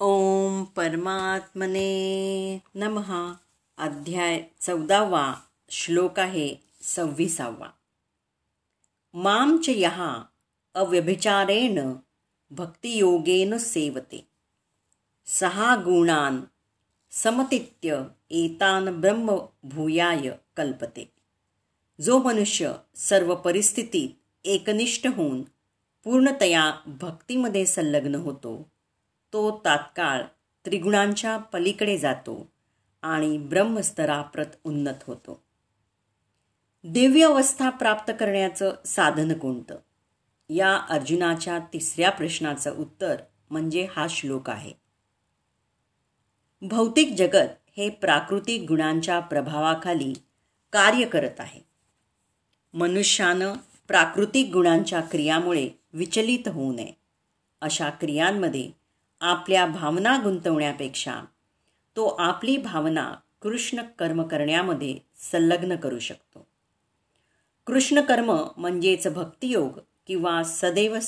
ओम परमात्मने नमः. अध्याय चौदावा श्लोक आहे सव्वीसावा. मामच च यहा अव्यभिचारेण भक्तियोगेन सेवते. सहा गुणान समतित्य एतान ब्रह्म भूयाय कल्पते. जो मनुष्य सर्व परिस्थितीत एकनिष्ठ होऊन पूर्णतया भक्तीमध्ये संलग्न होतो तो तात्काळ त्रिगुणांच्या पलीकडे जातो आणि ब्रह्मस्तराप्रत उन्नत होतो. दिव्य अवस्था प्राप्त करण्याचं साधन कोणतं? या अर्जुनाच्या तिसऱ्या प्रश्नाचं उत्तर म्हणजे हा श्लोक आहे. भौतिक जगत हे प्राकृतिक गुणांच्या प्रभावाखाली कार्य करत आहे. मनुष्यानं प्राकृतिक गुणांच्या क्रियामुळे विचलित होऊ नये. अशा क्रियांमध्ये आपल्या भावना गुंतवण्यापेक्षा तो आपली भावना कृष्ण कर्म करण्यामध्ये संलग्न करू शकतो. कृष्ण कर्म म्हणजेच भक्तियोग किंवा सदैव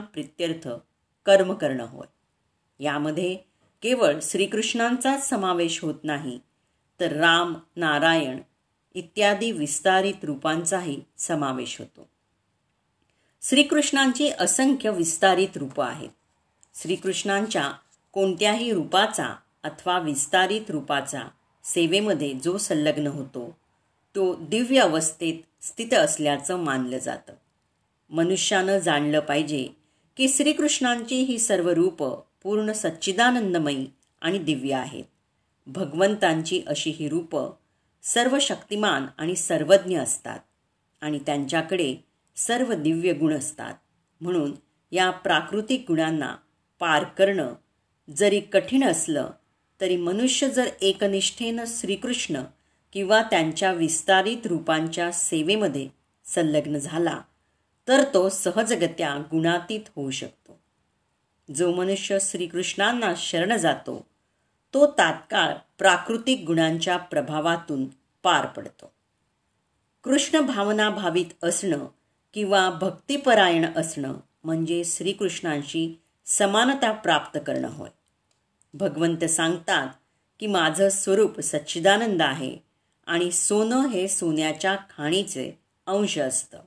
प्रित्यर्थ कर्म करणं होय. यामध्ये केवळ श्रीकृष्णांचाच समावेश होत नाही तर राम नारायण इत्यादी विस्तारित रूपांचाही समावेश होतो. श्रीकृष्णांची असंख्य विस्तारित रूपं आहेत. श्रीकृष्णांच्या कोणत्याही रूपाचा अथवा विस्तारित रूपाचा सेवेमध्ये जो संलग्न होतो तो दिव्य अवस्थेत स्थित असल्याचं मानलं जातं. मनुष्यानं जाणलं पाहिजे की श्रीकृष्णांची ही सर्व रूपं पूर्ण सच्चिदानंदमयी आणि दिव्य आहेत. भगवंतांची अशी ही रूपं सर्व शक्तिमान आणि सर्वज्ञ असतात आणि त्यांच्याकडे सर्व दिव्य गुण असतात. म्हणून या प्राकृतिक गुणांना पार करणं जरी कठीण असलं तरी मनुष्य जर एकनिष्ठेनं श्रीकृष्ण किंवा त्यांच्या विस्तारित रूपांच्या सेवेमध्ये संलग्न झाला तर तो सहजगत्या गुणातीत होऊ शकतो. जो मनुष्य श्रीकृष्णांना शरण जातो तो तात्काळ प्राकृतिक गुणांच्या प्रभावातून पार पडतो. कृष्ण भावना भावित असणं किंवा भक्तिपरायण असणं म्हणजे श्रीकृष्णांशी समानता प्राप्त करणं होय. भगवंत सांगतात की माझं स्वरूप सच्चिदानंद आहे आणि सोनं हे सोन्याच्या खाणीचे अंश असतं.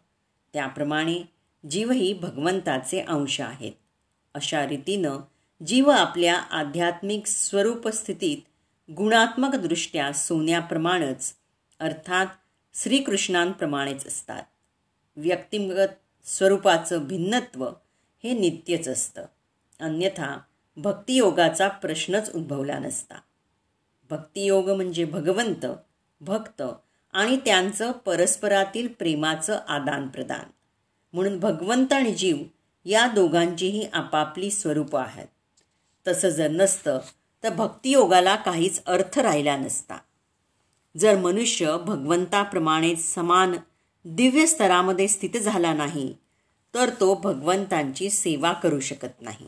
त्याप्रमाणे जीवही भगवंताचे अंश आहेत. अशा रीतीनं जीव आपल्या आध्यात्मिक स्वरूप स्थितीत गुणात्मकदृष्ट्या सोन्याप्रमाणेच अर्थात श्रीकृष्णांप्रमाणेच असतात. व्यक्तिगत स्वरूपाचं भिन्नत्व हे नित्यच असतं. अन्यथा भक्तियोगाचा प्रश्नच उद्भवला नसता. भक्तियोग म्हणजे भगवंत भक्त आणि त्यांचं परस्परातील प्रेमाचं आदानप्रदान. म्हणून भगवंत आणि जीव या दोघांचीही आपापली स्वरूपं आहेत. तसं जर नसतं तर भक्तियोगाला काहीच अर्थ राहिला नसता. जर मनुष्य भगवंताप्रमाणे समान दिव्य स्तरामध्ये स्थित झाला नाही तर तो भगवंतांची सेवा करू शकत नाही.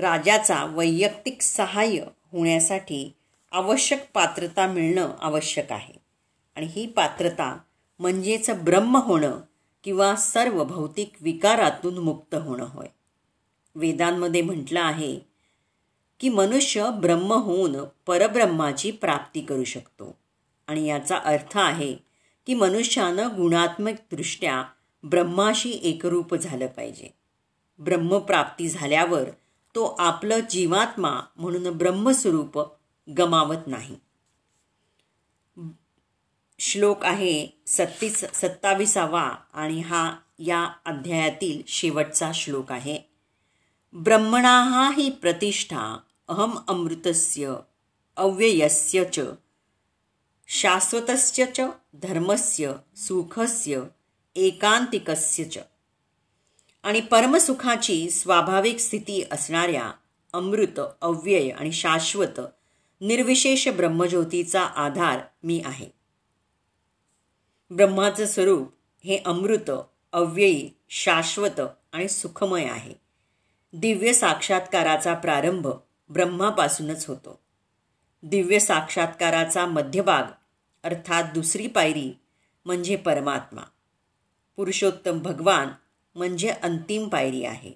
राजाचा वैयक्तिक सहाय्य होण्यासाठी आवश्यक पात्रता मिळणं आवश्यक आहे. आणि ही पात्रता म्हणजेच ब्रह्म होणं किंवा सर्व भौतिक विकारातून मुक्त होणं होय. वेदांमध्ये म्हटलं आहे की मनुष्य ब्रह्म होऊन परब्रह्माची प्राप्ती करू शकतो. आणि याचा अर्थ आहे की मनुष्यानं गुणात्मकदृष्ट्या ब्रह्माशी एकरूप झालं पाहिजे. ब्रह्मप्राप्ती झाल्यावर तो आपलं जीवात्मा म्हणून ब्रह्मस्वरूप गमावत नाही. श्लोक आहे सत्तीस सत्ताविसावा आणि हा या अध्यायातील शेवटचा श्लोक आहे. ब्रह्मणा ही प्रतिष्ठा अहम अमृतस्य अव्ययस्य च शाश्वतस्य च धर्मस्य सुखस्य एकांतिकस्य च. आणि परमसुखाची स्वाभाविक स्थिती असणाऱ्या अमृत अव्यय आणि शाश्वत निर्विशेष ब्रह्मज्योतीचा आधार मी आहे. ब्रह्माचं स्वरूप हे अमृत अव्ययी शाश्वत आणि सुखमय आहे. दिव्य साक्षात्काराचा प्रारंभ ब्रह्मापासूनच होतो. दिव्य साक्षात्काराचा मध्यभाग अर्थात दुसरी पायरी म्हणजे परमात्मा. पुरुषोत्तम भगवान म्हणजे अंतिम पायरी आहे.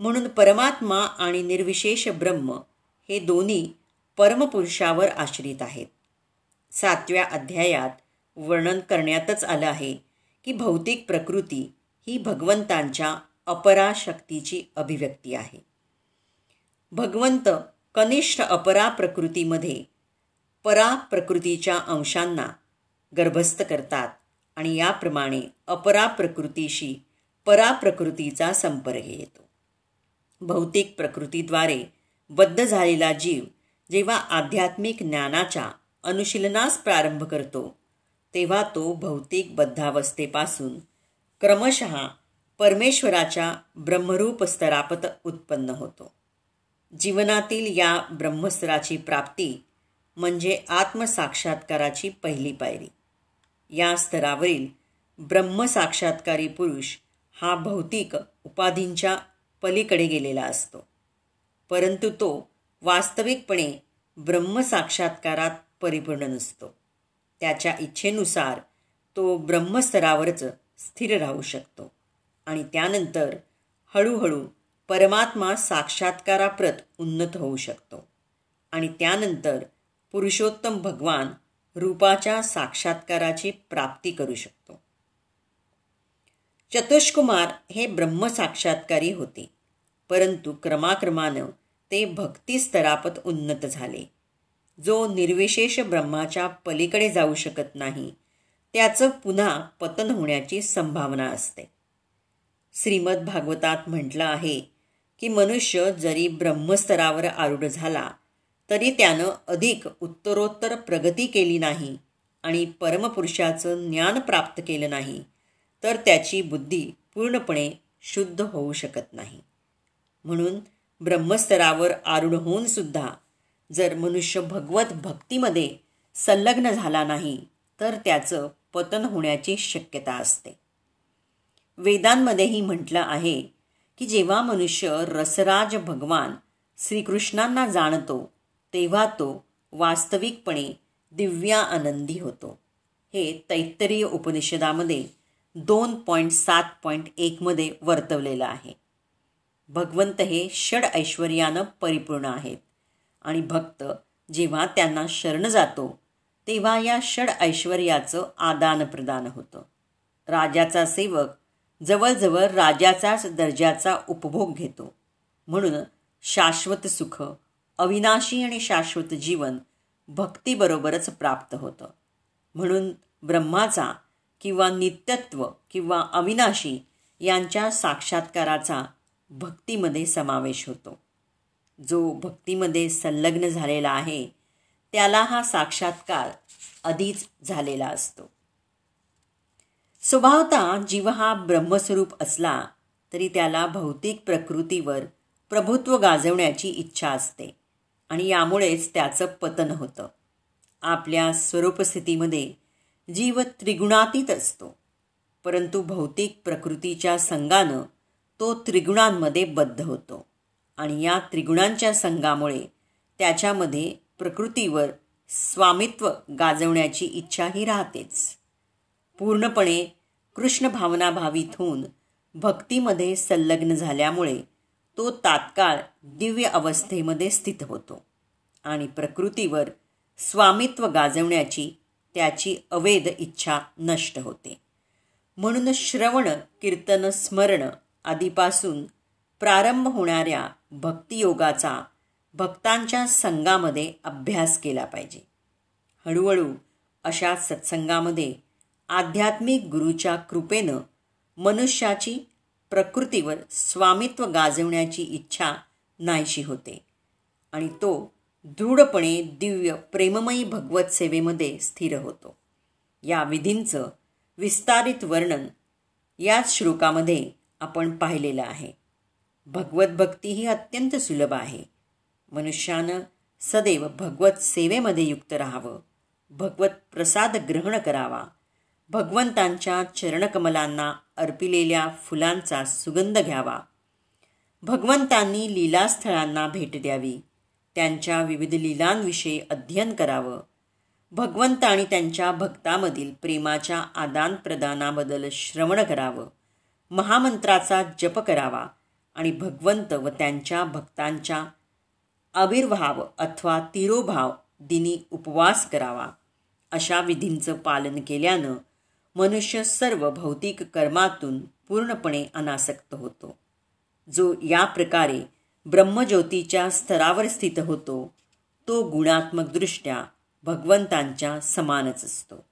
म्हणून परमात्मा आणि निर्विशेष ब्रह्म हे दोन्ही परमपुरुषावर आश्रित आहेत. सातव्या अध्यायात वर्णन करण्यातच आलं आहे की भौतिक प्रकृती ही भगवंतांच्या अपराशक्तीची अभिव्यक्ती आहे. भगवंत कनिष्ठ अपरा प्रकृतीमध्ये परा प्रकृतीच्या अंशांना गर्भस्थ करतात आणि याप्रमाणे अपरा प्रकृतीशी पराप्रकृतीचा संपर्क येतो. भौतिक प्रकृतीद्वारे बद्ध झालेला जीव जेव्हा आध्यात्मिक ज्ञानाच्या अनुशीलनास प्रारंभ करतो तेव्हा तो भौतिक बद्धावस्थेपासून क्रमशः परमेश्वराच्या ब्रह्मरूप स्तरापत उत्पन्न होतो. जीवनातील या ब्रह्मस्तराची प्राप्ती म्हणजे आत्मसाक्षात्काराची पहिली पायरी. या स्तरावरील ब्रह्मसाक्षात्कारी पुरुष हा भौतिक उपाधींच्या पलीकडे गेलेला असतो. परंतु तो वास्तविकपणे ब्रह्मसाक्षात्कारात परिपूर्ण नसतो. त्याच्या इच्छेनुसार तो ब्रह्मस्तरावरच स्थिर राहू शकतो आणि त्यानंतर हळूहळू परमात्मा साक्षात्काराप्रत उन्नत होऊ शकतो आणि त्यानंतर पुरुषोत्तम भगवान रूपाच्या साक्षात्काराची प्राप्ती करू शकतो. चतुष्कुमार हे ब्रह्मसाक्षात्कारी होते. परंतु क्रमाक्रमानं ते भक्तीस्तरापत उन्नत झाले. जो निर्विशेष ब्रह्माच्या पलीकडे जाऊ शकत नाही त्याचं पुन्हा पतन होण्याची संभावना असते. श्रीमद भागवतात म्हटलं आहे की मनुष्य जरी ब्रह्मस्तरावर आरूढ झाला तरी त्यानं अधिक उत्तरोत्तर प्रगती केली नाही आणि परमपुरुषाचं ज्ञान प्राप्त केलं नाही. तर त्याची बुद्धी पूर्णपणे शुद्ध होऊ शकत नाही. म्हणून ब्रह्मस्तरावर आरूढ होऊन सुद्धा जर मनुष्य भगवत भक्तीमध्ये संलग्न झाला नाही तर त्याचं पतन होण्याची शक्यता असते. वेदांमध्येही म्हटलं आहे की जेव्हा मनुष्य रसराज भगवान श्रीकृष्णांना जाणतो तेव्हा तो वास्तविकपणे दिव्या आनंदी होतो. हे तैत्तरीय उपनिषदामध्ये दोन पॉईंट सात पॉईंट एकमध्ये वर्तवलेलं आहे. भगवंत हे षड ऐश्वर्यानं परिपूर्ण आहेत. आणि भक्त जेव्हा त्यांना शरण जातो तेव्हा या षड ऐश्वर्याचं आदान प्रदान होतं. राजाचा सेवक जवळजवळ राजाचाच दर्जाचा उपभोग घेतो. म्हणून शाश्वत सुख अविनाशी आणि शाश्वत जीवन भक्तीबरोबरच प्राप्त होतं. म्हणून ब्रह्माचा किंवा नित्यत्व किंवा अविनाशी यांच्या साक्षात्काराचा भक्तीमध्ये समावेश होतो. जो भक्तीमध्ये संलग्न झालेला आहे त्याला हा साक्षात्कार आधीच झालेला असतो. स्वभावता जीव हा ब्रह्मस्वरूप असला तरी त्याला भौतिक प्रकृतीवर प्रभुत्व गाजवण्याची इच्छा असते आणि यामुळेच त्याचं पतन होतं. आपल्या स्वरूपस्थितीमध्ये जीव त्रिगुणातीत असतो. परंतु भौतिक प्रकृतीच्या संघानं तो त्रिगुणांमध्ये बद्ध होतो आणि या त्रिगुणांच्या संघामुळे त्याच्यामध्ये प्रकृतीवर स्वामित्व गाजवण्याची इच्छाही राहतेच. पूर्णपणे कृष्ण भावनाभावित होऊन भक्तीमध्ये संलग्न झाल्यामुळे तो तात्काळ दिव्य अवस्थेमध्ये स्थित होतो आणि प्रकृतीवर स्वामित्व गाजवण्याची त्याची अवेद इच्छा नष्ट होते. म्हणून श्रवण कीर्तन स्मरण आदीपासून प्रारंभ होणाऱ्या भक्तियोगाचा भक्तांच्या संघामध्ये अभ्यास केला पाहिजे. हळूहळू अशा सत्संगामध्ये आध्यात्मिक गुरुच्या कृपेनं मनुष्याची प्रकृतीवर स्वामित्व गाजवण्याची इच्छा नाहीशी होते आणि तो दृढपणे दिव्य प्रेममयी भगवत सेवेमध्ये स्थिर होतो. या विधींचं विस्तारित वर्णन याच श्लोकामध्ये आपण पाहिलेलं आहे. भगवत भक्ती ही अत्यंत सुलभ आहे. मनुष्यानं सदैव भगवत सेवेमध्ये युक्त राहावं भगवत प्रसाद ग्रहण करावा भगवंतांच्या चरणकमलांना अर्पिलेल्या फुलांचा सुगंध घ्यावा भगवंतांनी लीलास्थळांना भेट द्यावी त्यांच्या विविध लीलांविषयी अध्ययन करावं. भगवंत आणि त्यांच्या भक्तामधील प्रेमाच्या आदानप्रदानाबद्दल श्रवण करावं. महामंत्राचा जप करावा आणि भगवंत व त्यांच्या भक्तांच्या आविर्भाव अथवा तिरोभाव दिनी उपवास करावा. अशा विधींचं पालन केल्यानं मनुष्य सर्व भौतिक कर्मातून पूर्णपणे अनासक्त होतो. जो या प्रकारे ब्रह्मज्योतीच्या स्तरावर स्थित होतो. तो गुणात्मकदृष्ट्या भगवंतांच्या समानच असतो.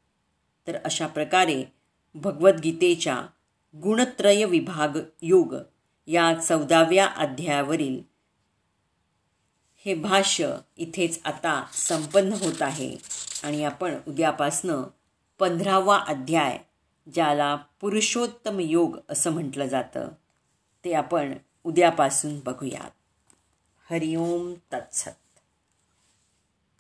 तर अशा प्रकारे भगवद्गीतेच्या गुणत्रय विभाग योग या चौदाव्या अध्यायावरील हे भाष्य इथेच आता संपन्न होत आहे आणि आपण उद्यापासनं पंधरावा अध्याय ज्याला पुरुषोत्तम योग असं म्हटलं जातं ते आपण उद्यापासून बघूयात. हरिओम तत्सत.